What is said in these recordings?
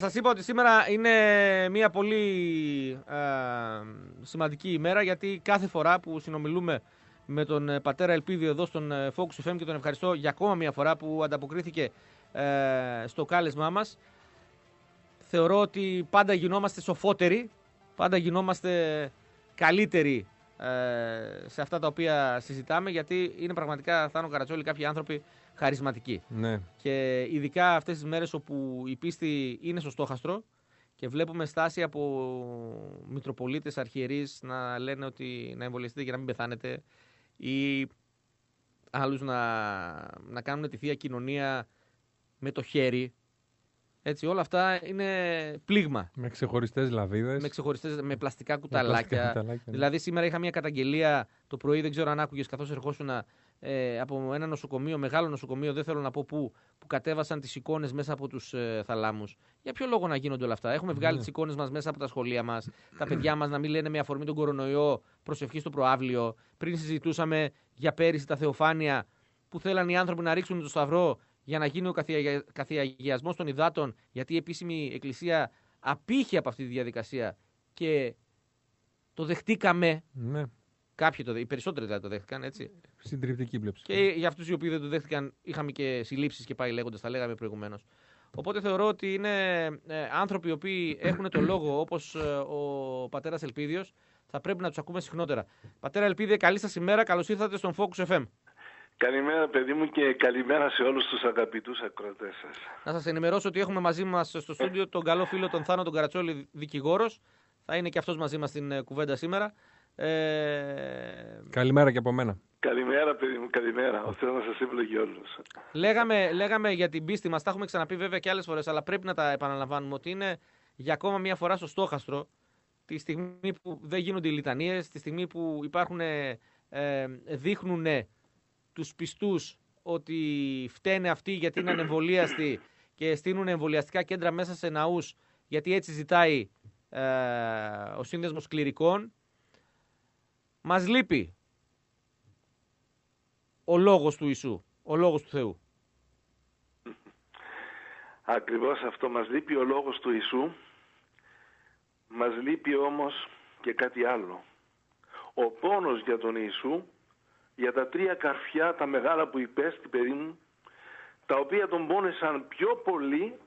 Σας είπα ότι σήμερα είναι μια πολύ ε, σημαντική ημέρα γιατί κάθε φορά που συνομιλούμε με τον ε, πατέρα Ελπίδιο εδώ στον ε, Focus FM και τον ευχαριστώ για ακόμα μια φορά που ανταποκρίθηκε ε, στο κάλεσμά μας θεωρώ ότι πάντα γινόμαστε σοφότεροι, πάντα γινόμαστε καλύτεροι σε αυτά τα οποία συζητάμε γιατί είναι πραγματικά Θάνο Καρατσόλη κάποιοι άνθρωποι χαρισματική. Ναι. Και ειδικά αυτές τις μέρες όπου η πίστη είναι στο στόχαστρο και βλέπουμε στάση από Μητροπολίτες, αρχιερείς να λένε ότι να εμβολιαστείτε για να μην πεθάνετε ή άλλους να, να κάνουν τη θεία κοινωνία με το χέρι. Έτσι, όλα αυτά είναι πλήγμα. Με ξεχωριστές λαβίδες. Με ξεχωριστές, με πλαστικά κουταλάκια. Ναι. Δηλαδή, σήμερα είχα μια καταγγελία το πρωί, δεν ξέρω αν άκουγες καθώς ερχόσουν ε, από ένα νοσοκομείο, μεγάλο νοσοκομείο, δεν θέλω να πω πού, που κατέβασαν τις εικόνες μέσα από τους ε, θαλάμους. Για ποιο λόγο να γίνονται όλα αυτά; Έχουμε βγάλει ναι. τις εικόνες μας μέσα από τα σχολεία μας, τα παιδιά μας να μην λένε με αφορμή τον κορονοϊό προσευχή στο προάβλιο. Πριν συζητούσαμε για πέρυσι τα θεοφάνεια που θέλαν οι άνθρωποι να ρίξουν το σταυρό για να γίνει ο καθιαγιασμός των υδάτων, γιατί η επίσημη εκκλησία απήχε από αυτή τη διαδικασία και το δεχτήκαμε. Ναι. Κάποιοι το, οι περισσότεροι δηλαδή το δέχτηκαν, έτσι. Συντριπτική πλέψη. Και για αυτούς οι οποίοι δεν το δέχτηκαν, είχαμε και συλλήψεις και πάει λέγοντας, τα λέγαμε προηγουμένως. Οπότε θεωρώ ότι είναι ε, άνθρωποι οι οποίοι έχουν το λόγο, όπως ε, ο πατέρας Ελπίδιος, θα πρέπει να τους ακούμε συχνότερα. Πατέρα Ελπίδη, καλή σας ημέρα, καλώς ήρθατε στον Focus FM. Καλημέρα, παιδί μου, και καλημέρα σε όλους τους αγαπητούς ακροατές σας. Να σας ενημερώσω ότι έχουμε μαζί μας στο στούντιο τον καλό φίλο τον Θάνο τον Καρατσόλη, δικηγόρος. Θα είναι και αυτός μαζί μας στην ε, κουβέντα σήμερα. Ε... Καλημέρα και από μένα. Καλημέρα, παιδί μου, καλημέρα. Ο Θεός να σας ευλογεί όλους. Λέγαμε, λέγαμε για την πίστη μας, τα έχουμε ξαναπεί βέβαια και άλλες φορές, αλλά πρέπει να τα επαναλαμβάνουμε ότι είναι για ακόμα μία φορά στο στόχαστρο τη στιγμή που δεν γίνονται οι λιτανίες, τη στιγμή που υπάρχουν, ε, δείχνουν τους πιστούς ότι φταίνε αυτοί γιατί είναι ανεμβολίαστοι και στείλουν εμβολιαστικά κέντρα μέσα σε ναούς, γιατί έτσι ζητάει ε, ο σύνδεσμος κληρικών μας λείπει ο λόγος του Ιησού, ο λόγος του Θεού. Ακριβώς αυτό μας λείπει ο λόγος του Ιησού. Μας λείπει όμως και κάτι άλλο. Ο πόνος για τον Ιησού, για τα τρία καρφιά τα μεγάλα που υπέστη παιδί μου, τα οποία τον πόνεσαν πιο πολύ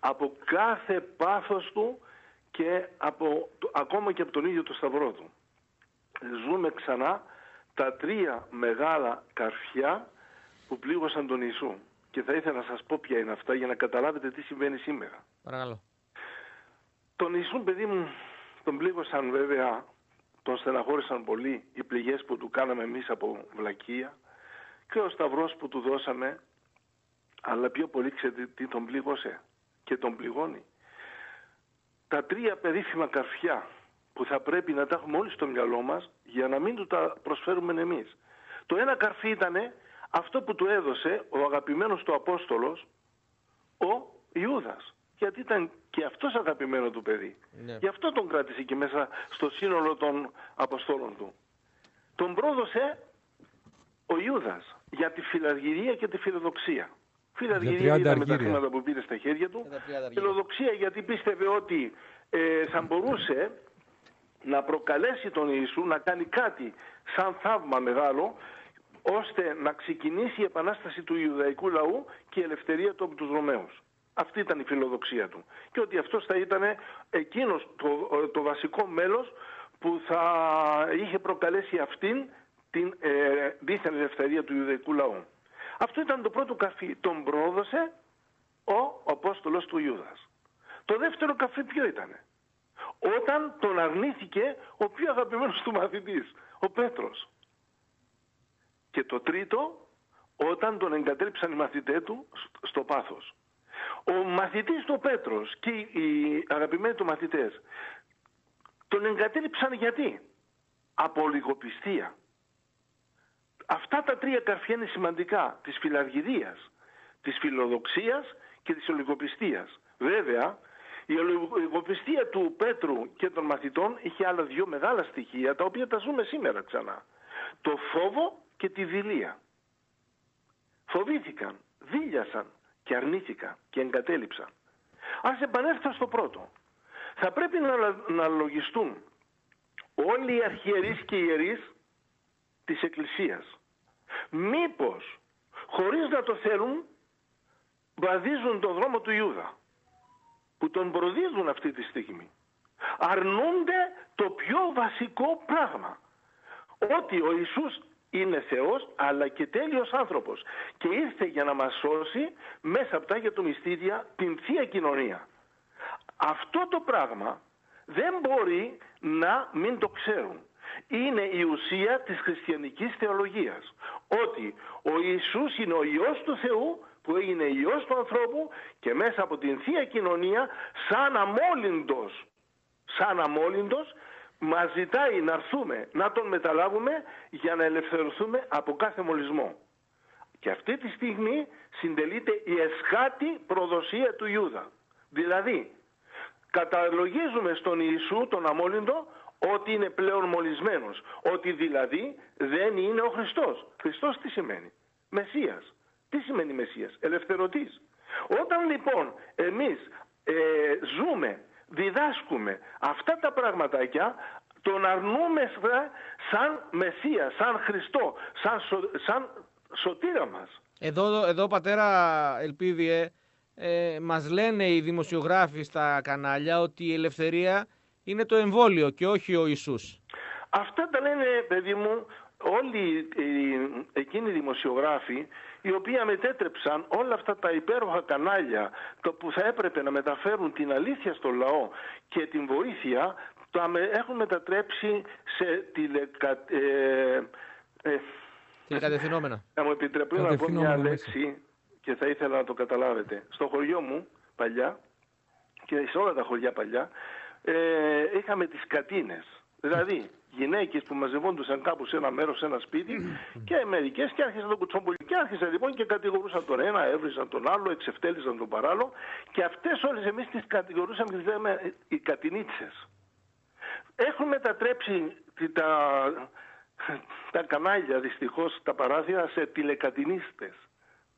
από κάθε πάθος του και από, ακόμα και από τον ίδιο το σταυρό του ζούμε ξανά τα τρία μεγάλα καρφιά που πλήγωσαν τον Ιησού. Και θα ήθελα να σας πω ποια είναι αυτά για να καταλάβετε τι συμβαίνει σήμερα. Παρακαλώ. Τον Ιησού, παιδί μου, τον πλήγωσαν βέβαια, τον στεναχώρησαν πολύ οι πληγές που του κάναμε εμείς από βλακεία και ο σταυρός που του δώσαμε, αλλά πιο πολύ ξέρετε τι τον πλήγωσε και τον πληγώνει. Τα τρία περίφημα καρφιά που θα πρέπει να τα έχουμε όλοι στο μυαλό μας για να μην του τα προσφέρουμε εμείς. Το ένα καρφί ήταν αυτό που του έδωσε ο αγαπημένος του Απόστολος, ο Ιούδας. Γιατί ήταν και αυτός αγαπημένο του παιδί. Ναι. Γι' αυτό τον κράτησε και μέσα στο σύνολο των Αποστόλων του. Τον πρόδωσε ο Ιούδας για τη φιλαργυρία και τη φιλοδοξία. Φιλαργυρία ήταν με τα χρήματα που πήρε στα χέρια του. Φιλοδοξία γιατί πίστευε ότι ε, θα μπορούσε να προκαλέσει τον Ιησού να κάνει κάτι σαν θαύμα μεγάλο ώστε να ξεκινήσει η επανάσταση του Ιουδαϊκού λαού και η ελευθερία του από τους Ρωμαίους. Αυτή ήταν η φιλοδοξία του. Και ότι αυτός θα ήταν εκείνος το, το βασικό μέλος που θα είχε προκαλέσει αυτήν την ε, δίθεν ελευθερία του Ιουδαϊκού λαού. Αυτό ήταν το πρώτο καφί. Τον πρόδωσε ο Απόστολος του Ιούδας. Το δεύτερο καφί ποιο ήτανε; Όταν τον αρνήθηκε ο πιο αγαπημένος του μαθητής, ο Πέτρος. Και το τρίτο, όταν τον εγκατέλειψαν οι μαθητές του στο πάθος. Ο μαθητής του Πέτρος και οι αγαπημένοι του μαθητές τον εγκατέλειψαν γιατί; Από λιγοπιστία. Αυτά τα τρία καρφιά είναι σημαντικά της φιλαργυρίας, της φιλοδοξίας και της ολιγοπιστίας. Βέβαια, η λογοπιστία του Πέτρου και των μαθητών είχε άλλα δύο μεγάλα στοιχεία τα οποία τα ζούμε σήμερα ξανά. Το φόβο και τη δηλία. Φοβήθηκαν, δίλιασαν και αρνήθηκαν και εγκατέλειψαν. Ας επανέλθω στο πρώτο. Θα πρέπει να, να λογιστούν όλοι οι αρχιερείς και οι ιερείς της Εκκλησίας. Μήπως, χωρίς να το θέλουν, βαδίζουν τον δρόμο του Ιούδα, που τον προδίδουν αυτή τη στιγμή. Αρνούνται το πιο βασικό πράγμα. Ότι ο Ιησούς είναι Θεός αλλά και τέλειος άνθρωπος και ήρθε για να μας σώσει μέσα από τα Άγια του Μυστήρια την Θεία Κοινωνία. Αυτό το πράγμα δεν μπορεί να μην το ξέρουν. Είναι η ουσία της χριστιανικής θεολογίας. Ότι ο Ιησούς είναι ο Υιός του Θεού που έγινε Υιός του ανθρώπου και μέσα από την Θεία Κοινωνία σαν αμόλυντος, σαν αμόλυντος μας ζητάει να έρθουμε να τον μεταλάβουμε για να ελευθερωθούμε από κάθε μολυσμό. Και αυτή τη στιγμή συντελείται η εσχάτη προδοσία του Ιούδα. Δηλαδή, καταλογίζουμε στον Ιησού, τον αμόλυντο, ότι είναι πλέον μολυσμένος. Ότι δηλαδή δεν είναι ο Χριστός. Χριστός τι σημαίνει; Μεσσίας. Τι σημαίνει Μεσσίας; Ελευθερωτής. Όταν λοιπόν εμείς ε, ζούμε διδάσκουμε αυτά τα πραγματάκια τον αρνούμε σαν Μεσσία, σαν Χριστό, σαν, σαν σωτήρα μας. Εδώ, εδώ πατέρα Ελπίδιε, ε, μας λένε οι δημοσιογράφοι στα κανάλια ότι η ελευθερία είναι το εμβόλιο και όχι ο Ιησούς. Αυτά τα λένε παιδί μου όλοι εκείνοι οι δημοσιογράφοι οι οποίοι μετέτρεψαν όλα αυτά τα υπέροχα κανάλια το που θα έπρεπε να μεταφέρουν την αλήθεια στο λαό και την βοήθεια το έχουν μετατρέψει σε τηλεκα... Ε, ε, Τηλεκατευθυνόμενα. Να μου επιτρεπούν να πω μια λέξη και θα ήθελα να το καταλάβετε. Στο χωριό μου παλιά και σε όλα τα χωριά παλιά ε, είχαμε τις κατίνες. Δηλαδή γυναίκες που μαζευόντουσαν κάπου σε ένα μέρος, σε ένα σπίτι και μερικές και άρχισαν τον κουτσόμπολι. Και άρχισαν λοιπόν και κατηγορούσαν τον ένα, έβρισαν τον άλλο, εξευτέλισαν τον παράλληλο και αυτές όλες εμείς τις κατηγορούσαμε και τις λέμε οι κατηνίτσες. Έχουν μετατρέψει τα, τα κανάλια δυστυχώς τα παράθυρα σε τηλεκατηνίστες,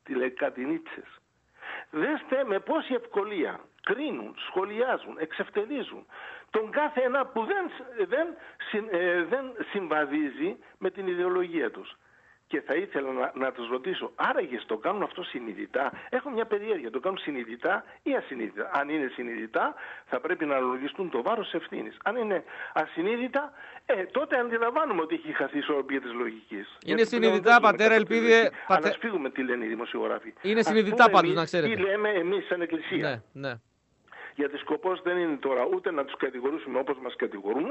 τηλεκατηνίτσες. Δέστε με πόση ευκολία κρίνουν, σχολιάζουν, εξευτελίζουν τον κάθε ένα που δεν, δεν, ε, δεν συμβαδίζει με την ιδεολογία τους. Και θα ήθελα να, να τους ρωτήσω, άραγε το κάνουν αυτό συνειδητά; Έχω μια περιέργεια, το κάνουν συνειδητά ή ασυνείδητα; Αν είναι συνειδητά, θα πρέπει να αναλογιστούν το βάρος ευθύνης. Αν είναι ασυνείδητα, ε, τότε αντιλαμβάνουμε ότι έχει χαθεί η ισορροπία της λογικής. Είναι συνειδητά, πατέρα, ελπίδε... Πατέ... Ανασφίγουμε τι λένε οι δημοσιογράφοι. Είναι συνειδητά πάντως, να ξέρετε. Τι λέμε εμείς σαν Εκκλησία. Ναι, ναι. Γιατί σκοπός δεν είναι τώρα ούτε να τους κατηγορούσουμε όπως μας κατηγορούν,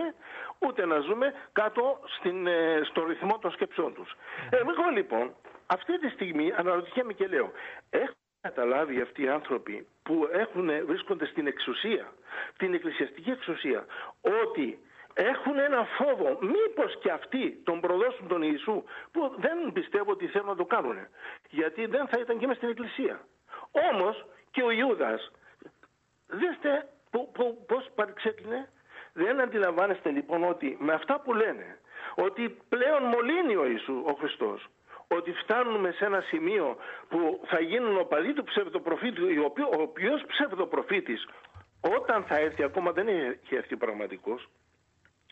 ούτε να ζούμε κάτω στην, ε, στο ρυθμό των σκέψεών τους. Ε, εγώ λοιπόν αυτή τη στιγμή αναρωτιέμαι και λέω, έχουν καταλάβει αυτοί οι άνθρωποι που έχουν, βρίσκονται στην εξουσία, την εκκλησιαστική εξουσία, ότι έχουν ένα φόβο μήπως και αυτοί τον προδώσουν τον Ιησού που δεν πιστεύω ότι θέλουν να το κάνουν γιατί δεν θα ήταν και μέσα στην εκκλησία όμως και ο Ιούδας Δέστε πώς παρεξέκλεινε. Δεν αντιλαμβάνεστε λοιπόν ότι με αυτά που λένε, ότι πλέον μολύνει ο Ιησούς, ο Χριστός, ότι φτάνουμε σε ένα σημείο που θα γίνουν οπαδοί του ψευδοπροφήτης, ο οποίος ψευδοπροφήτης όταν θα έρθει, ακόμα δεν έχει έρθει πραγματικός,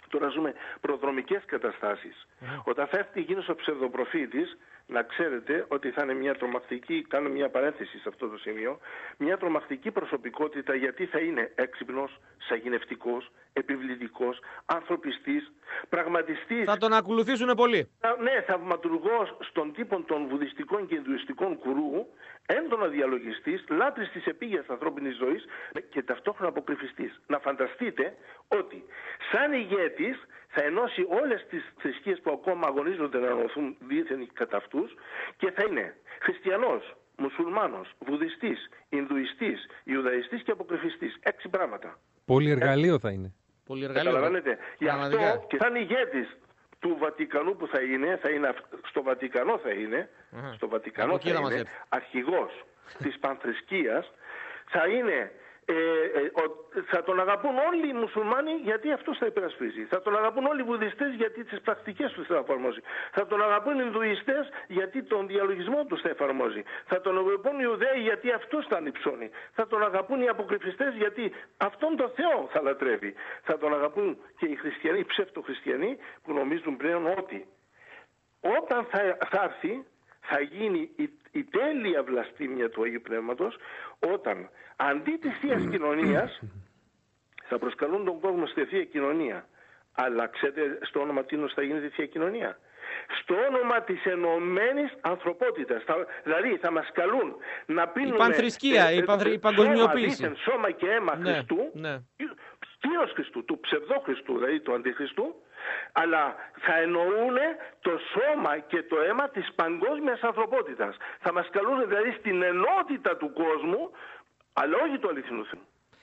τώρα ζούμε προδρομικές καταστάσεις. Όταν θα έρθει γίνος ο ψευδοπροφήτης, να ξέρετε ότι θα είναι μια τρομακτική, κάνω μια παρένθεση σε αυτό το σημείο, μια τρομακτική προσωπικότητα γιατί θα είναι έξυπνος, σαγηνευτικός, επιβλητικός, ανθρωπιστής, πραγματιστής. Θα τον ακολουθήσουν πολύ. Ναι, θαυματουργός στον τύπο των βουδιστικών και ινδουιστικών κουρού, έντονα διαλογιστής, λάτρης της επίγειας ανθρώπινης ζωής και ταυτόχρονα αποκρυφιστής. Να φανταστείτε ότι σαν ηγέτης θα ενώσει όλες τις θρησκείες που ακόμα αγωνίζονται να ενωθούν δίθεν κατά αυτούς και θα είναι χριστιανός, μουσουλμάνος, βουδιστής, Ινδουιστής, Ιουδαϊστής και αποκρυφιστής. Έξι πράγματα. Πολύ εργαλείο θα είναι. Πολύ εργαλείο. Καταλαβαίνετε. Γι' αυτό και θα είναι ηγέτης του Βατικανού που θα είναι, θα είναι στο Βατικανό θα είναι, στο Βατικανό θα είναι, αρχηγός της Πανθρησκείας, θα είναι ε, ε, θα τον αγαπούν όλοι οι μουσουλμάνοι γιατί αυτός θα υπερασπίζει. Θα τον αγαπούν όλοι οι βουδιστές γιατί τις πρακτικές τους θα εφαρμόζει. Θα τον αγαπούν οι Ινδουιστές γιατί τον διαλογισμό τους θα εφαρμόζει. Θα τον αγαπούν οι Ιουδαίοι γιατί αυτός θα ανυψώνει. Θα τον αγαπούν οι αποκρυφιστές γιατί αυτόν τον Θεό θα λατρεύει. Θα τον αγαπούν και οι χριστιανοί, οι ψευτοχριστιανοί που νομίζουν πλέον ότι όταν θα, θα έρθει θα γίνει η, η τέλεια βλαστήμια του Αγίου Πνεύματος όταν αντί της Θείας Κοινωνίας θα προσκαλούν τον κόσμο στη Θεία Κοινωνία. Αλλά ξέρετε στο όνομα τίνος θα γίνεται η Θεία Κοινωνία; Στο όνομα της ενωμένης ανθρωπότητας. Θα, δηλαδή θα μας καλούν να πίνουμε... Η πανθρησκεία, η, πανθρη, η παγκοσμιοποίηση. Σώμα, σώμα και αίμα ναι, Χριστού, ναι. Κύριος Χριστού, του ψευδόχριστου, δηλαδή του αντιχριστού, αλλά θα εννοούν το σώμα και το αίμα της παγκόσμιας ανθρωπότητας. Θα μας καλούν δηλαδή στην ενότητα του κόσμου, αλλά όχι του αληθινού Θεού.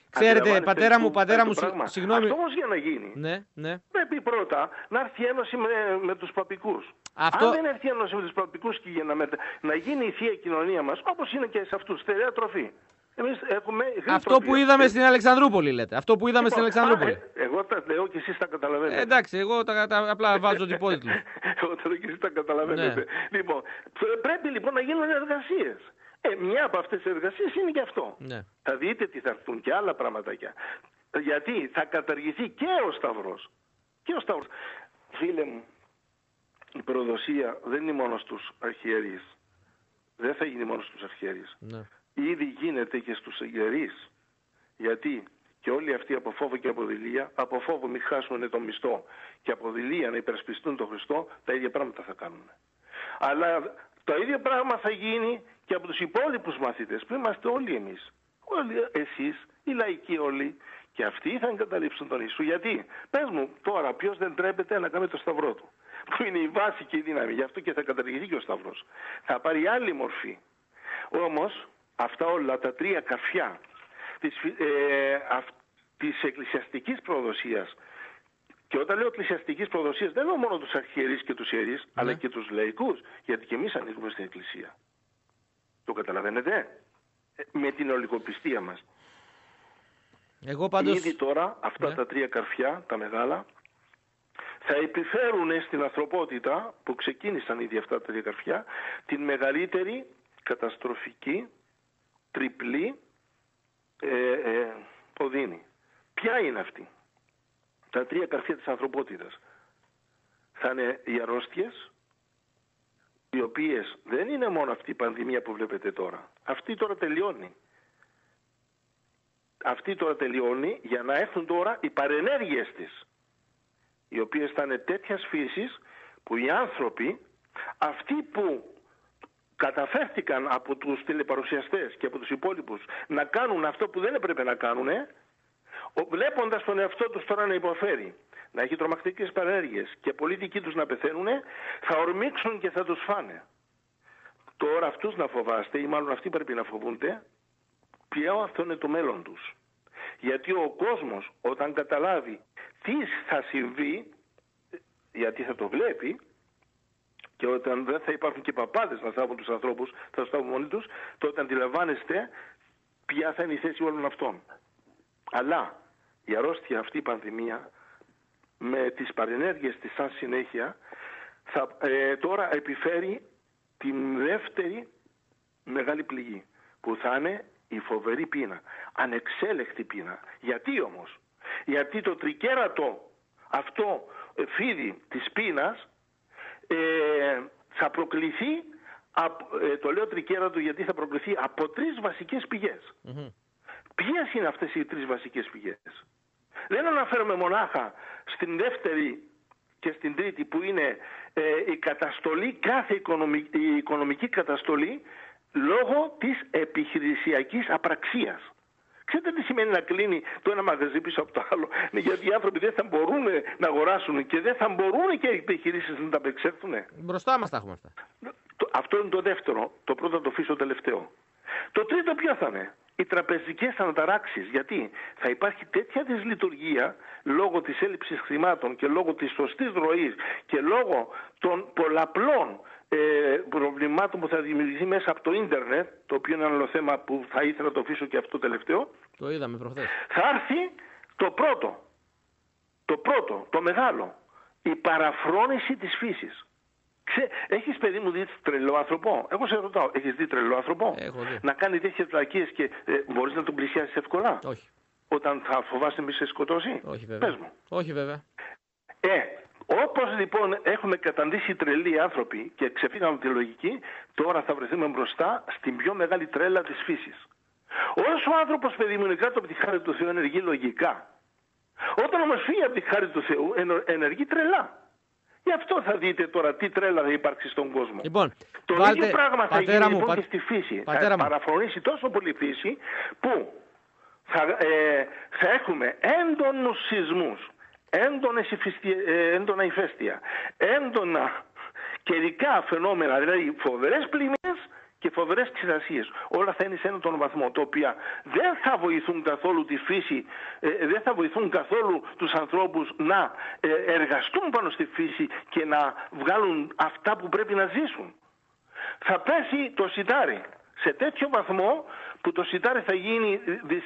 Ξέρετε, πατέρα μου, πατέρα μου, συγγνώμη. Αυτός όμως για να γίνει. Ναι, ναι. Πρέπει πρώτα να έρθει ένωση με, με τους παπικούς. Αυτό... Αν δεν έρθει ένωση με τους παπικούς και για να, να γίνει η θεία κοινωνία μας, όπως είναι και σε αυτούς, στερεά τροφή. Εμείς έχουμε Αυτό που είδαμε στην Αλεξανδρούπολη, λέτε. Αυτό που είδαμε στην Λοιπόν, Αλεξανδρούπολη. α, ε, εγώ τα λέω και εσείς τα καταλαβαίνετε. Ε, εντάξει, εγώ τα, τα, απλά βάζω την υπότιτλο. Εγώ τα λέω και εσείς τα καταλαβαίνετε. Ναι. Λοιπόν, πρέ- πρέπει λοιπόν να γίνουν εργασίες. Ε, μια από αυτές τις εργασίες είναι και αυτό. Ναι. Θα δείτε τι θα έρθουν και άλλα πραγματάκια. Γιατί θα καταργηθεί και ο Σταυρός. Και ο Σταυρός. Φίλε μου, η προδοσία δεν είναι μόνο στους αρχιερείς. Δεν θα γίνει μόνο στους αρχιερείς. ναι. Ήδη γίνεται και στους ιερείς. Γιατί και όλοι αυτοί από φόβο και από δειλία, από φόβο μην χάσουν το μισθό και από δειλία να υπερασπιστούν τον Χριστό, τα ίδια πράγματα θα κάνουν. Αλλά το ίδιο πράγμα θα γίνει και από τους υπόλοιπους μαθητές, που είμαστε όλοι εμείς. Όλοι εσείς, οι λαϊκοί όλοι, και αυτοί θα εγκαταλείψουν τον Ιησού. Γιατί, πες μου τώρα, ποιος δεν τρέπεται να κάνει το σταυρό του, που είναι η βάση και η δύναμη. Γι' αυτό και θα καταργηθεί και ο σταυρός. Θα πάρει άλλη μορφή. Όμως, αυτά όλα τα τρία καφιά της, φι- ε, αυ- της εκκλησιαστικής προδοσίας και όταν λέω εκκλησιαστικής προδοσίας δεν λέω μόνο τους αρχιερείς και τους ιερείς αλλά και τους λαϊκούς γιατί και εμείς ανήκουμε στην εκκλησία. Το καταλαβαίνετε; Ε, Με την ολικοπιστία μας. Εγώ πάντως... Ήδη τώρα αυτά Ναι. τα τρία καρφιά, τα μεγάλα, θα επιφέρουν στην ανθρωπότητα που ξεκίνησαν ήδη αυτά τα τρία καρφιά την μεγαλύτερη καταστροφική τριπλή ε, ε, οδύνη. Ποια είναι αυτή; Τα τρία καρφιά της ανθρωπότητας. Θα είναι οι αρρώστιες, οι οποίες δεν είναι μόνο αυτή η πανδημία που βλέπετε τώρα. Αυτή τώρα τελειώνει αυτή τώρα τελειώνει για να έρθουν τώρα οι παρενέργειες της οι οποίες θα είναι τέτοιας φύσης που οι άνθρωποι αυτοί που καταφέρθηκαν από τους τηλεπαρουσιαστές και από τους υπόλοιπους να κάνουν αυτό που δεν έπρεπε να κάνουν βλέποντας τον εαυτό τους τώρα να υποφέρει να έχει τρομακτικές παρενέργειες και πολλοί δικοί τους να πεθαίνουν θα ορμήξουν και θα τους φάνε τώρα αυτούς να φοβάστε ή μάλλον αυτοί πρέπει να φοβούνται ποιο αυτό είναι το μέλλον τους. Γιατί ο κόσμος όταν καταλάβει τι θα συμβεί, γιατί θα το βλέπει, και όταν δεν θα υπάρχουν και παπάδες να στάβουν τους ανθρώπους, θα τους στάβουν μόνοι τους, τότε αντιλαμβάνεστε ποια θα είναι η θέση όλων αυτών. Αλλά η αρρώστια αυτή η πανδημία με τις παρενέργειες της σαν συνέχεια θα, ε, τώρα επιφέρει την δεύτερη μεγάλη πληγή που θα είναι η φοβερή πείνα. Ανεξέλεκτη πείνα. Γιατί όμως; Γιατί το τρικέρατο αυτό ε, φίδι της πείνας ε, θα προκληθεί απ- ε, το λέω τρικέρατο γιατί θα προκληθεί από τρεις βασικές πηγές. Μμμ. Ποιες είναι αυτές οι τρεις βασικές πηγές; Δεν αναφέρομαι μονάχα στην δεύτερη και στην τρίτη που είναι ε, η καταστολή, κάθε οικονομική, η οικονομική καταστολή λόγω της επιχειρησιακής απραξίας. Ξέρετε τι σημαίνει να κλείνει το ένα μαγαζί πίσω από το άλλο. Ναι, γιατί οι άνθρωποι δεν θα μπορούν να αγοράσουν και δεν θα μπορούν και οι επιχειρήσεις να τα απεξέλθουν. Μπροστά μας τα έχουμε αυτά. Το- Αυτό είναι το δεύτερο. Το πρώτο θα το αφήσω τελευταίο. Το τρίτο ποιο θα είναι; Οι τραπεζικές αναταράξεις. Γιατί θα υπάρχει τέτοια δυσλειτουργία λόγω της έλλειψης χρημάτων και λόγω της σωστής ροής και λόγω των πολλαπλών ε, προβλημάτων που θα δημιουργηθεί μέσα από το ίντερνετ, το οποίο είναι ένα άλλο θέμα που θα ήθελα να το αφήσω και αυτό τελευταίο, Το είδαμε προχθές. Θα έρθει το πρώτο. Το πρώτο, το μεγάλο. Η παραφρόνηση της φύσης. Ξέ, έχεις παιδί μου δει τρελό άνθρωπο; Εγώ σε ρωτάω, έχεις δει τρελό άνθρωπο; Έχω δει. Να κάνει τέτοιες βλακίες και ε, μπορείς να τον πλησιάσεις εύκολα; Όχι. Όταν θα φοβάσαι μη σε σκοτώσει; Όχι βέβαια. Πες μου. Όχι βέβαια. Ε, όπως λοιπόν έχουμε καταντήσει τρελοί άνθρωποι και ξεφύγαμε από τη λογική, τώρα θα βρεθούμε μπροστά στην πιο μεγάλη τρέλα της φύσης. Όσο ο άνθρωπος παιδί μου είναι κάτω από τη χάρη του Θεού ενεργεί λογικά. Όταν όμως φύγει από τη χάρη του Θεού ενεργεί τρελά. Γι' αυτό θα δείτε τώρα τι τρέλα θα υπάρξει στον κόσμο. Λοιπόν, το βάλτε, ίδιο πράγμα θα γίνει μου, λοιπόν πα... και στη φύση. Πατέρα θα μου. παραφρονήσει τόσο πολύ η φύση που θα, ε, θα έχουμε έντονους σεισμούς, έντονες υφιστι- ε, έντονα ηφαίστεια, έντονα καιρικά φαινόμενα, δηλαδή φοβερές πλημμύρες και φοβερές ξηρασίες. Όλα θα είναι σε έναν τον βαθμό, τα οποία δεν θα βοηθούν καθόλου τη φύση, ε, δεν θα βοηθούν καθόλου τους ανθρώπους να ε, εργαστούν πάνω στη φύση και να βγάλουν αυτά που πρέπει να ζήσουν. Θα πέσει το σιτάρι σε τέτοιο βαθμό που το σιτάρι θα γίνει,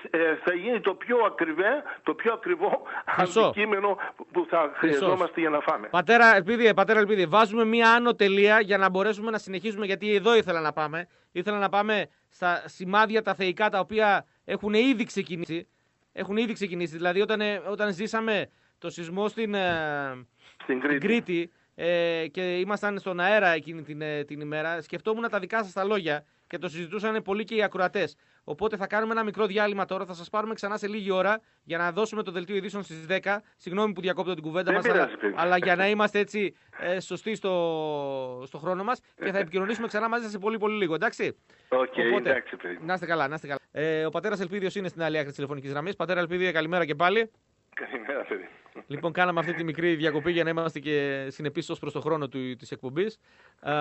ε, θα γίνει το πιο ακριβέ, το πιο ακριβό Χρυσό. αντικείμενο που θα χρειαζόμαστε για να φάμε. Πατέρα Ελπίδη, πατέρα Ελπίδη, βάζουμε μία άνω τελεία για να μπορέσουμε να συνεχίσουμε γιατί εδώ ήθελα να πάμε. Ήθελα να πάμε στα σημάδια τα θεϊκά τα οποία έχουν ήδη ξεκινήσει. Έχουν ήδη ξεκινήσει. Δηλαδή όταν, ε, όταν ζήσαμε το σεισμό στην, ε, Στην στην Κρήτη. Κρήτη ε, και ήμασταν στον αέρα εκείνη την, ε, την ημέρα, σκεφτόμουν τα δικά σας τα λόγια και το συζητούσαν πολύ και οι ακροατές. Οπότε θα κάνουμε ένα μικρό διάλειμμα τώρα, θα σας πάρουμε ξανά σε λίγη ώρα για να δώσουμε το δελτίο ειδήσεων στις 10. Συγγνώμη που διακόπτω την κουβέντα Δεν μας, αλλά, πειράζει, παιδί. αλλά για να είμαστε έτσι ε, σωστοί στο, στο χρόνο μας και θα επικοινωνήσουμε ξανά μαζί σας σε πολύ πολύ λίγο, εντάξει; Οκ, Οπότε, εντάξει παιδί. Να είστε καλά, να είστε καλά. Ε, ο πατέρας Ελπίδιος είναι στην άλλη άκρη της τηλεφωνικής γραμμής. Πατέρα Ελπίδιο, καλημέρα και πάλι. Καλημέρα παιδί. Λοιπόν, κάναμε αυτή τη μικρή διακοπή για να είμαστε και συνεπείς ως προς το χρόνο του, της εκπομπής. Ε,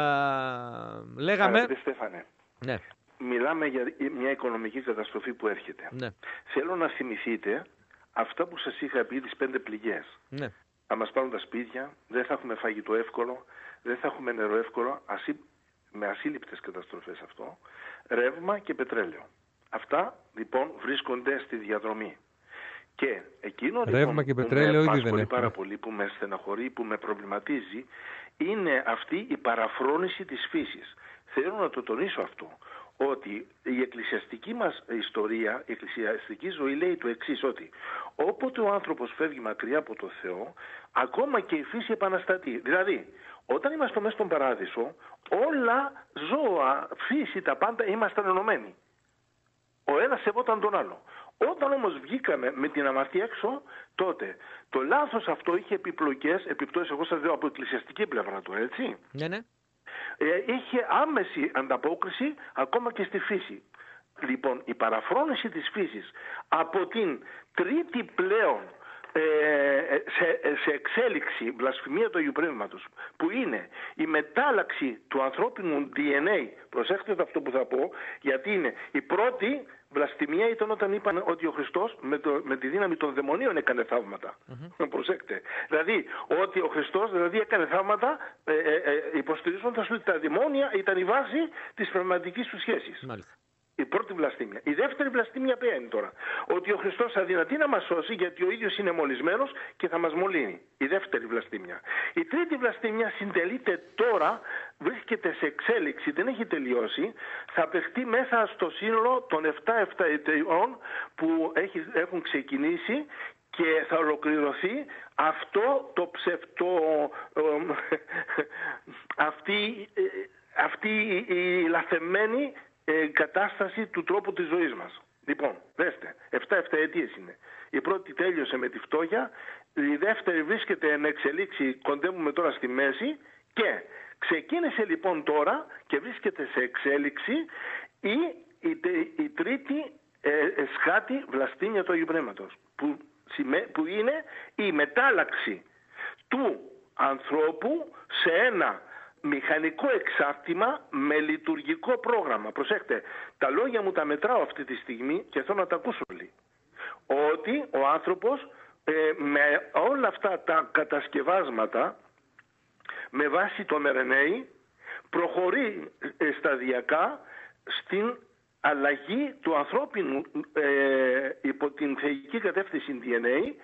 λέγαμε... Αγαπητέ Στέφανε, Ναι, μιλάμε για μια οικονομική καταστροφή που έρχεται. ναι, Θέλω να θυμηθείτε αυτά που σας είχα πει τις πέντε πληγές. ναι. Θα μας πάρουν τα σπίτια, δεν θα έχουμε φαγητό εύκολο, δεν θα έχουμε νερό εύκολο, ασύ... με ασύλληπτες καταστροφές αυτό, ρεύμα και πετρέλαιο. Αυτά λοιπόν βρίσκονται στη διαδρομή. Και εκείνο Ρεύμα λοιπόν, και που πετρέλαιο με ήδη δεν απασχολεί έχουμε. πάρα πολύ, που με στεναχωρεί, που με προβληματίζει, είναι αυτή η παραφρόνηση της φύσης. Θέλω να το τονίσω αυτό, ότι η εκκλησιαστική μας ιστορία, η εκκλησιαστική ζωή λέει το εξής, ότι όποτε ο άνθρωπος φεύγει μακριά από το Θεό, ακόμα και η φύση επαναστατεί. Δηλαδή, όταν είμαστε μέσα στον παράδεισο, όλα ζώα, φύση, τα πάντα ήμασταν ενωμένοι. Ο ένας σεβόταν τον άλλο. Όταν όμως βγήκαμε με την αμαρτία έξω, τότε το λάθος αυτό είχε επιπλοκές, επιπτώσεις, εγώ σας λέω από εκκλησιαστική πλευρά του, έτσι. Ναι, ναι. Ε, είχε άμεση ανταπόκριση ακόμα και στη φύση. Λοιπόν, η παραφρόνηση της φύσης από την τρίτη πλέον ε, σε, σε εξέλιξη βλασφημία του Αγίου Πνεύματος που είναι η μετάλλαξη του ανθρώπινου DNA προσέξτε το αυτό που θα πω γιατί είναι η πρώτη βλαστημία ήταν όταν είπαν ότι ο Χριστός με, το, με τη δύναμη των δαιμονίων έκανε θαύματα. Προσέξτε. Δηλαδή ότι ο Χριστός δηλαδή έκανε θαύματα ε, ε, ε, υποστηρίζοντας ότι τα δαιμόνια ήταν η βάση της πνευματικής του σχέσης. Μάλιστα. Η πρώτη βλαστήμια. Η δεύτερη βλαστήμια ποια είναι τώρα; Ότι ο Χριστός αδυνατεί να μας σώσει γιατί ο ίδιος είναι μολυσμένος και θα μας μολύνει. Η δεύτερη βλαστήμια. Η τρίτη βλαστήμια συντελείται τώρα, βρίσκεται σε εξέλιξη, δεν έχει τελειώσει. Θα παιχτεί μέσα στο σύνολο των 7 εταιών που έχει, έχουν ξεκινήσει και θα ολοκληρωθεί αυτό το ψευτό, αυτή, ε, αυτή η λαθεμένη ε, κατάσταση του τρόπου της ζωής μας. Λοιπόν, δέστε, 7-7 αιτίες είναι. Η πρώτη τέλειωσε με τη φτώχεια, η δεύτερη βρίσκεται εν εξελίξη, κοντεύουμε τώρα στη μέση και ξεκίνησε λοιπόν τώρα και βρίσκεται σε εξέλιξη η, η, η τρίτη ε, ε, σκάτη βλαστήμια του Αγίου Πνεύματος, που, σημαί- που είναι η μετάλλαξη του ανθρώπου σε ένα μηχανικό εξάρτημα με λειτουργικό πρόγραμμα. Προσέξτε, τα λόγια μου τα μετράω αυτή τη στιγμή και θέλω να τα ακούσω όλοι. Ότι ο άνθρωπος ε, με όλα αυτά τα κατασκευάσματα με βάση το μερενέι προχωρεί ε, σταδιακά στην αλλαγή του ανθρώπινου ε, υπό την θεϊκή κατεύθυνση DNA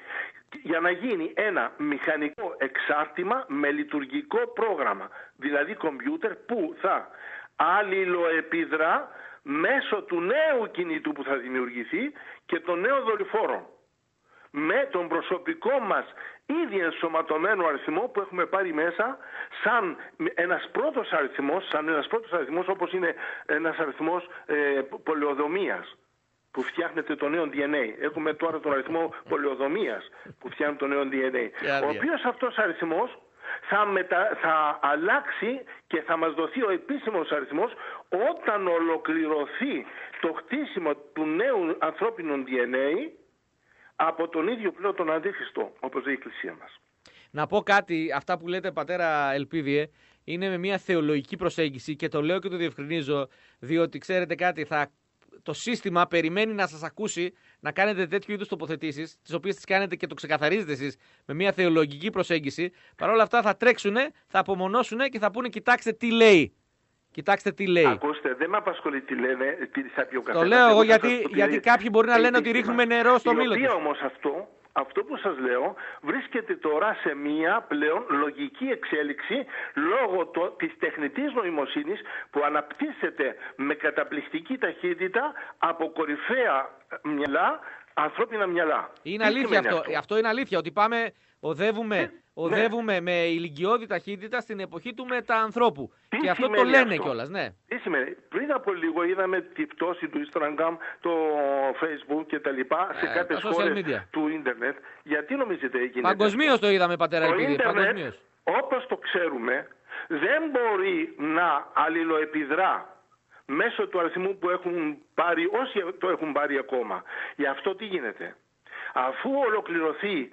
για να γίνει ένα μηχανικό εξάρτημα με λειτουργικό πρόγραμμα, δηλαδή κομπιούτερ που θα αλληλοεπιδρά μέσω του νέου κινητού που θα δημιουργηθεί και των νέων δορυφόρων. Με τον προσωπικό μας ήδη ενσωματωμένο αριθμό που έχουμε πάρει μέσα σαν ένας πρώτος αριθμός, σαν ένας πρώτος αριθμός όπως είναι ένας αριθμός ε, πολεοδομίας που φτιάχνεται το νέο DNA. Έχουμε τώρα τον αριθμό πολεοδομίας που φτιάχνει το νέο DNA. Ο οποίος αυτός αριθμός θα, μετα... θα αλλάξει και θα μας δοθεί ο επίσημος αριθμός όταν ολοκληρωθεί το χτίσιμο του νέου ανθρώπινου DNA από τον ίδιο πλέον τον Αντίχριστο, όπως λέει η Εκκλησία μας. Να πω κάτι, αυτά που λέτε πατέρα Ελπίδιε, είναι με μια θεολογική προσέγγιση και το λέω και το διευκρινίζω, διότι ξέρετε κάτι, θα, το σύστημα περιμένει να σας ακούσει να κάνετε τέτοιου είδους τοποθετήσεις, τις οποίες τις κάνετε και το ξεκαθαρίζετε εσείς με μια θεολογική προσέγγιση. Παρ' όλα αυτά θα τρέξουν, θα απομονώσουν και θα πούνε: Κοιτάξτε τι λέει. Κοιτάξτε τι λέει. Ακούστε, δεν με απασχολεί τι λένε, τι θα πει ο Το λέω εγώ γιατί, γιατί κάποιοι μπορεί να λένε ότι ρίχνουμε νερό στο μήλο. Η όμως αυτό, αυτό που σας λέω βρίσκεται τώρα σε μία πλέον λογική εξέλιξη λόγω το, της τεχνητής νοημοσύνης που αναπτύσσεται με καταπληκτική ταχύτητα από κορυφαία μυαλά, ανθρώπινα μυαλά. Είναι αλήθεια αυτό. αυτό. είναι αλήθεια ότι πάμε, οδεύουμε ε, ναι. οδεύουμε με ηλικιώδη ταχύτητα στην εποχή του μεταανθρώπου. Τι και αυτό το λένε κιόλας, ναι. Τι σημαίνει; Πριν από λίγο είδαμε τη πτώση του Instagram, το Facebook και τα λοιπά σε ε, κάποιες χώρες του ίντερνετ. Γιατί νομίζετε έγινε. Παγκοσμίως το είδαμε, πατέρα Ελπίδη. Όπως το ξέρουμε, δεν μπορεί να αλληλοεπιδρά μέσω του αριθμού που έχουν πάρει όσοι το έχουν πάρει ακόμα. Γι' αυτό τι γίνεται; Αφού ολοκληρωθεί ε,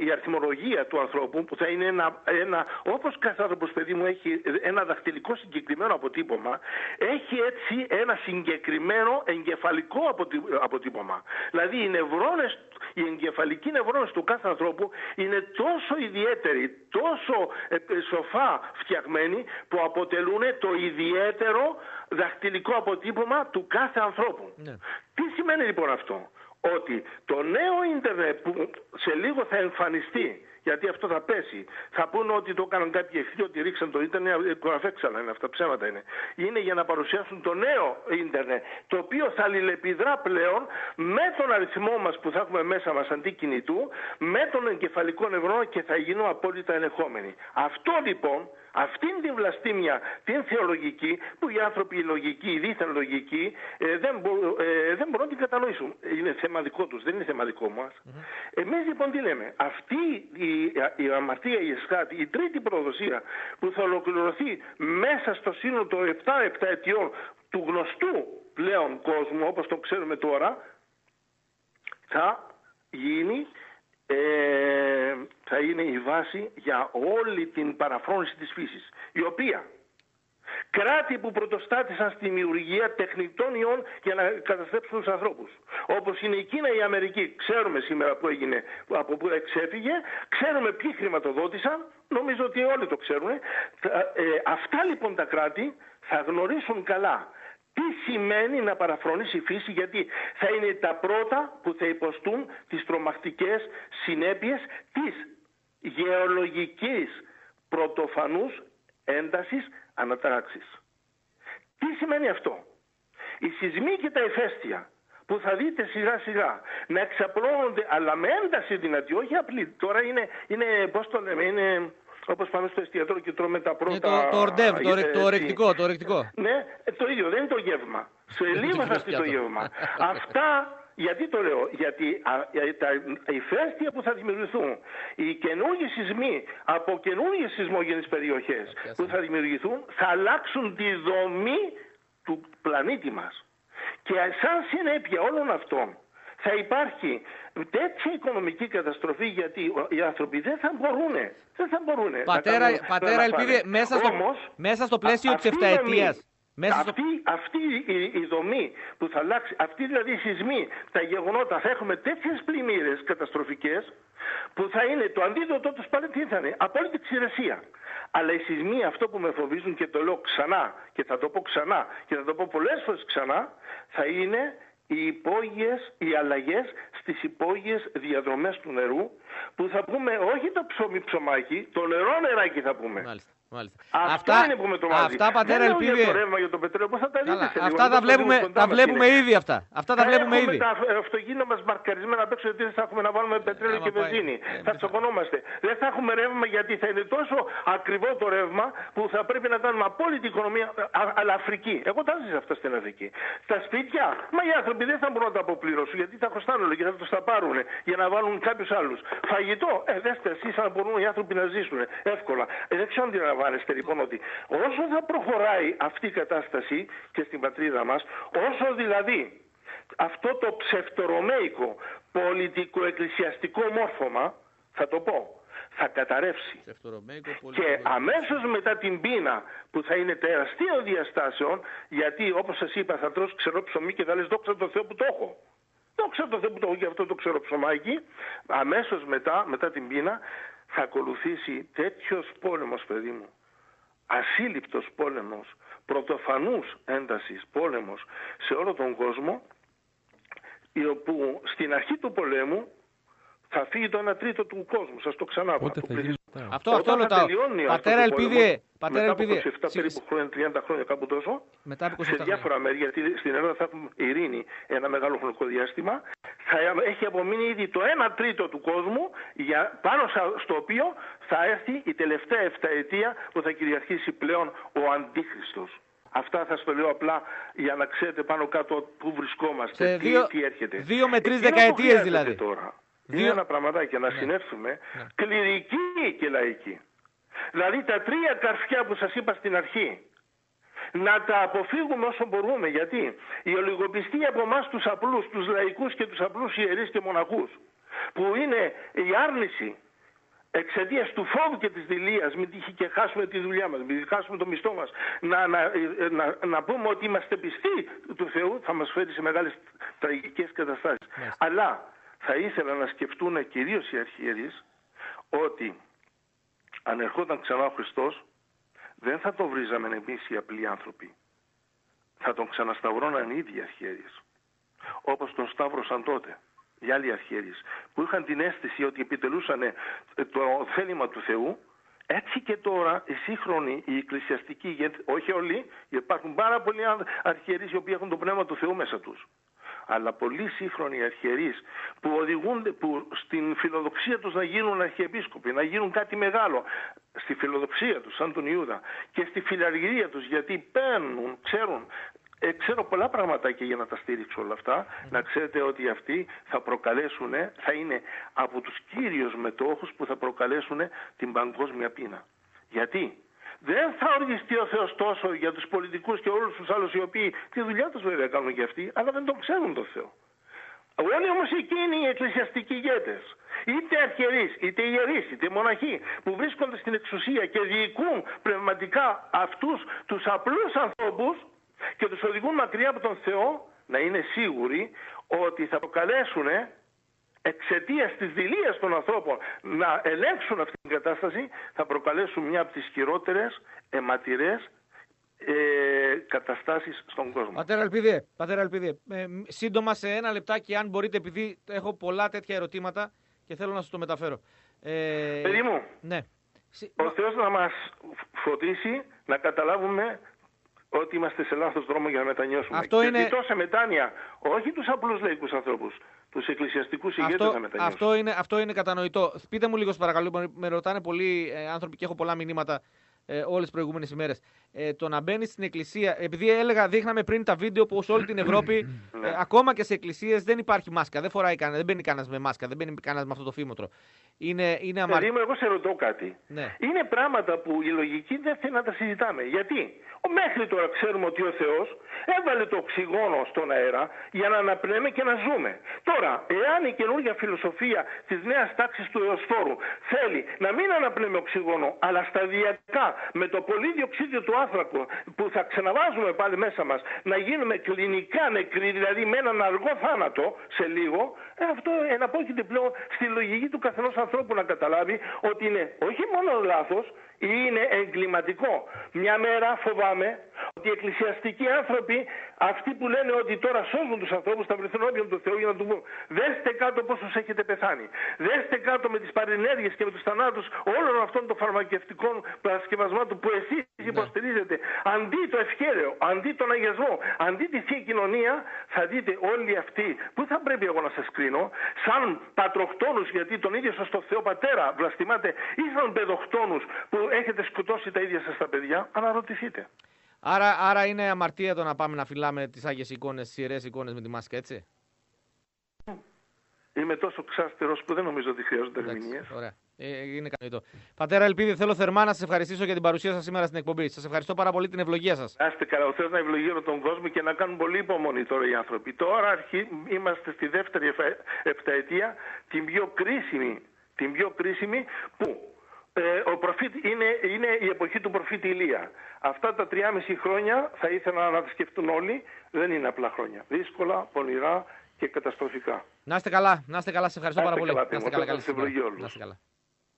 η αριθμολογία του ανθρώπου που θα είναι ένα, ένα όπως κάθε άνθρωπος παιδί μου έχει ένα δαχτυλικό συγκεκριμένο αποτύπωμα έχει έτσι ένα συγκεκριμένο εγκεφαλικό αποτύπωμα δηλαδή οι νευρώνες οι εγκεφαλικοί νευρώνες του κάθε ανθρώπου είναι τόσο ιδιαίτεροι τόσο ε, σοφά φτιαγμένοι που αποτελούν το ιδιαίτερο δαχτυλικό αποτύπωμα του κάθε ανθρώπου ναι. τι σημαίνει λοιπόν αυτό; Ότι το νέο ίντερνετ που σε λίγο θα εμφανιστεί γιατί αυτό θα πέσει. Θα πούνε ότι το έκαναν κάποιοι εχθροί, ότι ρίξαν το ίντερνετ, το αφέξαν, είναι αυτά ψέματα είναι. Είναι για να παρουσιάσουν το νέο ίντερνετ, το οποίο θα αλληλεπιδρά πλέον με τον αριθμό μας που θα έχουμε μέσα μας αντί κινητού, με τον εγκεφαλικό νευρό και θα γίνουν απόλυτα ελεγχόμενοι. Αυτό λοιπόν αυτήν την βλαστήμια, την θεολογική, που οι άνθρωποι οι λογικοί, οι δίθεν λογικοί, ε, δεν, μπο, ε, δεν μπορούν να την κατανοήσουν. Είναι θέμα δικό τους, δεν είναι θέμα δικό μας. Mm-hmm. Εμείς λοιπόν τι λέμε, αυτή η, η αμαρτία, η εσχάτη, η τρίτη προδοσία που θα ολοκληρωθεί μέσα στο σύνολο των 7-7 ετιών του γνωστού πλέον κόσμου, όπως το ξέρουμε τώρα, θα γίνει ε, θα είναι η βάση για όλη την παραφρόνηση της φύσης, η οποία κράτη που πρωτοστάτησαν στη δημιουργία τεχνητών ιών για να καταστρέψουν τους ανθρώπους. Όπως είναι η Κίνα, η Αμερική. Ξέρουμε σήμερα που έγινε, από πού εξέφυγε, ξέρουμε ποιοι χρηματοδότησαν, νομίζω ότι όλοι το ξέρουν. Ε, αυτά λοιπόν τα κράτη θα γνωρίσουν καλά τι σημαίνει να παραφρονήσει η φύση γιατί θα είναι τα πρώτα που θα υποστούν τις τρομακτικές συνέπειες της γεωλογικής πρωτοφανούς έντασης ανατράξης. Τι σημαίνει αυτό; Οι σεισμοί και τα ηφαίστεια που θα δείτε σιγά σιγά να εξαπλώνονται αλλά με ένταση δυνατή, όχι απλή. Τώρα είναι, είναι πώς το λέμε, είναι όπως πάμε στο εστιατόριο και τρώμε τα πρώτα... το, το ορντεύ, το, ε, το ορεκτικό, το ορεκτικό. Ναι, ε, το ίδιο, δεν είναι το γεύμα. Σε λίγο θα το γεύμα. Αυτά γιατί το λέω, γιατί ε, τα ηφαίστεια που θα δημιουργηθούν, οι καινούργιοι σεισμοί από καινούργιες σεισμόγενες περιοχές που θα δημιουργηθούν, θα αλλάξουν τη δομή του πλανήτη μας. Και σαν συνέπεια όλων αυτών θα υπάρχει τέτοια οικονομική καταστροφή γιατί οι άνθρωποι δεν θα μπορούν. Δεν θα μπορούν πατέρα, να πατέρα ελπίδε, μέσα, στο, μέσα στο πλαίσιο της 7 Μέσα αυτή, αυτή η, δομή που θα αλλάξει, αυτή δηλαδή οι σεισμοί, τα γεγονότα, θα έχουμε τέτοιες πλημμύρες καταστροφικές που θα είναι το αντίδοτο τους πάλι τι θα είναι, απόλυτη ξηρεσία. Αλλά οι σεισμοί αυτό που με φοβίζουν και το λέω ξανά και θα το πω ξανά και θα το πω πολλές φορές ξανά θα είναι οι υπόγειες, οι αλλαγές στις υπόγειες διαδρομές του νερού που θα πούμε όχι το ψωμί ψωμάκι, το νερό νεράκι θα πούμε. Μάλιστα. Μάλιστα. Αυτό αυτά, είναι που με τρομάζει. Αυτά πατέρα ελπίδη. Για το ρεύμα για το πετρέλαιο, πώς θα τα δείτε σε Αυτά τα βλέπουμε, τα βλέπουμε ήδη αυτά. Αυτά τα βλέπουμε ήδη. τα αυτοκίνητα μας μαρκαρισμένα απ' έξω γιατί δεν θα έχουμε να βάλουμε πετρέλαιο και βενζίνη. Ε, θα τσοκωνόμαστε. Δεν θα έχουμε ρεύμα γιατί θα είναι τόσο ακριβό το ρεύμα που θα πρέπει να κάνουμε απόλυτη οικονομία, αλλά Αφρική. Εγώ τα ζήσα αυτά στην Αφρική. Στα σπίτια, μα οι άνθρωποι δεν θα μπορούν να τα αποπληρώσουν γιατί θα χρωστάνε και θα τους τα πάρουν για να βάλουν κάποιους άλλους. Φαγητό, ε, δέστε εσείς αν μπορούν οι άνθρωποι να ζήσουν εύκολα. Ε, δεν ξέρω αν αντιλαμβάνεστε λοιπόν ότι όσο θα προχωράει αυτή η κατάσταση και στην πατρίδα μας, όσο δηλαδή αυτό το ψευτορωμαϊκό πολιτικο-εκκλησιαστικό μόρφωμα, θα το πω, θα καταρρεύσει. Και αμέσως μετά την πείνα που θα είναι τεραστίων διαστάσεων, γιατί όπως σας είπα θα τρως ξερό ψωμί και θα λες δόξα τω Θεώ που το έχω. Δόξα τω Θεώ που το έχω και αυτό το ξερό ψωμάκι. Αμέσως μετά, μετά την πείνα, θα ακολουθήσει τέτοιος πόλεμος παιδί μου ασύλληπτος πόλεμος, πρωτοφανούς έντασης πόλεμος σε όλο τον κόσμο, όπου στην αρχή του πολέμου θα φύγει το 1 τρίτο του κόσμου. Σας το ξανά Πότε θα γίνει. Αυτό, αυτό ρωτάω. Πατέρα Ελπίδη. Πατέρα μετά από 27 περίπου χρόνια, 30 χρόνια κάπου τόσο, μετά από 27 σε διάφορα μέρη, γιατί στην Ελλάδα θα έχουμε ειρήνη ένα μεγάλο χρονικό διάστημα, θα έχει απομείνει ήδη το 1 τρίτο του κόσμου για, πάνω στο οποίο θα έρθει η τελευταία εφταετία που θα κυριαρχήσει πλέον ο Αντίχριστος. Αυτά θα στο λέω απλά για να ξέρετε πάνω κάτω πού βρισκόμαστε, τι, δύο, τι έρχεται. Δύο με τρεις δεκαετίες δηλαδή. Τώρα. Είναι ένα πραγματάκι να ναι. συνέρθουμε ναι. κληρική και λαϊκή. Δηλαδή τα τρία καρφιά που σας είπα στην αρχή να τα αποφύγουμε όσο μπορούμε. Γιατί η ολιγοπιστία από εμάς τους απλούς, τους λαϊκούς και τους απλούς ιερείς και μοναχούς που είναι η άρνηση εξαιτίας του φόβου και της δηλίας, μην τύχει και χάσουμε τη δουλειά μας, μην χάσουμε το μισθό μας, να, να, να, να, πούμε ότι είμαστε πιστοί του Θεού, θα μας φέρει σε μεγάλες τραγικές καταστάσεις. Αλλά θα ήθελα να σκεφτούν κυρίως οι αρχιερείς ότι αν ερχόταν ξανά ο Χριστός δεν θα τον βρίζαμε εμείς οι απλοί άνθρωποι. Θα τον ξανασταυρώναν οι ίδιοι αρχιερείς. Όπως τον σταύρωσαν τότε οι άλλοι αρχιερείς που είχαν την αίσθηση ότι επιτελούσαν το θέλημα του Θεού έτσι και τώρα οι σύγχρονοι, οι εκκλησιαστικοί, όχι όλοι, υπάρχουν πάρα πολλοί αρχιερείς οι οποίοι έχουν το πνεύμα του Θεού μέσα τους αλλά πολλοί σύγχρονοι αρχιερείς που οδηγούνται που στην φιλοδοξία τους να γίνουν αρχιεπίσκοποι, να γίνουν κάτι μεγάλο, στη φιλοδοξία τους σαν τον Ιούδα και στη φιλαργυρία τους γιατί παίρνουν, ξέρουν, ε, ξέρω πολλά πραγματάκια για να τα στήριξω όλα αυτά. Να ξέρετε ότι αυτοί θα προκαλέσουν, θα είναι από τους κύριους μετόχους που θα προκαλέσουν την παγκόσμια πείνα. Γιατί; Δεν θα οργιστεί ο Θεός τόσο για τους πολιτικούς και όλους τους άλλους οι οποίοι τη δουλειά τους βέβαια κάνουν και αυτοί, αλλά δεν τον ξέρουν τον Θεό. Όλοι όμως εκείνοι οι εκκλησιαστικοί ηγέτες, είτε αρχιερείς, είτε ιερείς, είτε μοναχοί, που βρίσκονται στην εξουσία και διοικούν πνευματικά αυτούς τους απλούς ανθρώπους και τους οδηγούν μακριά από τον Θεό, να είναι σίγουροι ότι θα προκαλέσουν εξαιτίας της δηλίας των ανθρώπων να ελέγξουν αυτή την κατάσταση θα προκαλέσουν μια από τις χειρότερες αιματηρές ε, καταστάσεις στον κόσμο. Πατέρα Ελπίδη, πατέρα Ελπίδη ε, σύντομα σε ένα λεπτάκι αν μπορείτε επειδή έχω πολλά τέτοια ερωτήματα και θέλω να σας το μεταφέρω. Ε, Παιδί μου, ναι. ο Θεός να μας φωτίσει να καταλάβουμε ότι είμαστε σε λάθος δρόμο για να μετανιώσουμε. Αυτό και είναι... σε μετάνοια, όχι τους απλούς λαϊκούς ανθρώπους, τους εκκλησιαστικούς ηγέτες αυτό, να μετανιώσουμε. Αυτό είναι, αυτό είναι κατανοητό. Πείτε μου λίγο παρακαλώ, με ρωτάνε πολλοί ε, άνθρωποι και έχω πολλά μηνύματα ε, όλες τις προηγούμενες ημέρες. Ε, το να μπαίνεις στην εκκλησία, επειδή έλεγα, δείχναμε πριν τα βίντεο που σε όλη την Ευρώπη, ναι. ε, ακόμα και σε εκκλησίες δεν υπάρχει μάσκα. Δεν φοράει κανένα, δεν μπαίνει κανένας με μάσκα, δεν μπαίνει κανένας με αυτό το φήμοτρο. Είναι, είναι αμαρ... Δηλαδή, εγώ σε ρωτώ κάτι. Ναι. Είναι πράγματα που η λογική δεν θέλει να τα συζητάμε. Γιατί; Μέχρι τώρα ξέρουμε ότι ο Θεός έβαλε το οξυγόνο στον αέρα για να αναπνέμε και να ζούμε. Τώρα, εάν η καινούργια φιλοσοφία της νέας τάξης του Εωσφόρου θέλει να μην αναπνέμε οξυγόνο, αλλά σταδιακά αυτά με το πολύ διοξίδιο του άνθρακου που θα ξαναβάζουμε πάλι μέσα μας να γίνουμε κλινικά νεκροί, δηλαδή με έναν αργό θάνατο σε λίγο, ε, αυτό εναπόκειται πλέον στη λογική του καθενός ανθρώπου να καταλάβει ότι είναι όχι μόνο λάθος, είναι εγκληματικό. Μια μέρα φοβάμαι ότι οι εκκλησιαστικοί άνθρωποι, αυτοί που λένε ότι τώρα σώζουν τους ανθρώπους, θα βρεθούν όποιον του Θεού για να του πούν: Δέστε κάτω πόσους έχετε πεθάνει. Δέστε κάτω με τις παρενέργειες και με τους θανάτους όλων αυτών των φαρμακευτικών παρασκευασμάτων που εσείς ναι. υποστηρίζετε. Αντί το ευχαίρεο, αντί τον αγιασμό, αντί τη θεία κοινωνία, θα δείτε όλοι αυτοί που θα πρέπει εγώ να σας κρίνω, σαν πατροχτόνου, γιατί τον ίδιο σας το Θεό Πατέρα βλαστημάτε, ή σαν παιδοχτόνου που έχετε σκοτώσει τα ίδια σας τα παιδιά, αναρωτηθείτε. Άρα, άρα είναι αμαρτία το να πάμε να φυλάμε τις άγιες εικόνες, τις ιερές εικόνες με τη μάσκα, έτσι; Είμαι τόσο ξάστερο που δεν νομίζω ότι χρειάζονται ερμηνείες. Ωραία. Ε, είναι κατανοητό. Πατέρα Ελπίδη, θέλω θερμά να σας ευχαριστήσω για την παρουσία σας σήμερα στην εκπομπή. Σας ευχαριστώ πάρα πολύ την ευλογία σας. Άστε καλά, ο Θεός να ευλογεί όλο τον κόσμο και να κάνουν πολύ υπομονή τώρα οι άνθρωποι. Τώρα αρχί... είμαστε στη δεύτερη επταετία, την πιο κρίσιμη, την πιο κρίσιμη που ε, ο προφήτη, είναι, είναι η εποχή του προφήτη Ηλία. Αυτά τα 3,5 χρόνια θα ήθελα να τα σκεφτούν όλοι. Δεν είναι απλά χρόνια. Δύσκολα, πονηρά και καταστροφικά. Να είστε καλά, να είστε καλά. Σε ευχαριστώ πάρα πολύ. να είστε καλά, καλά. Να είστε καλά.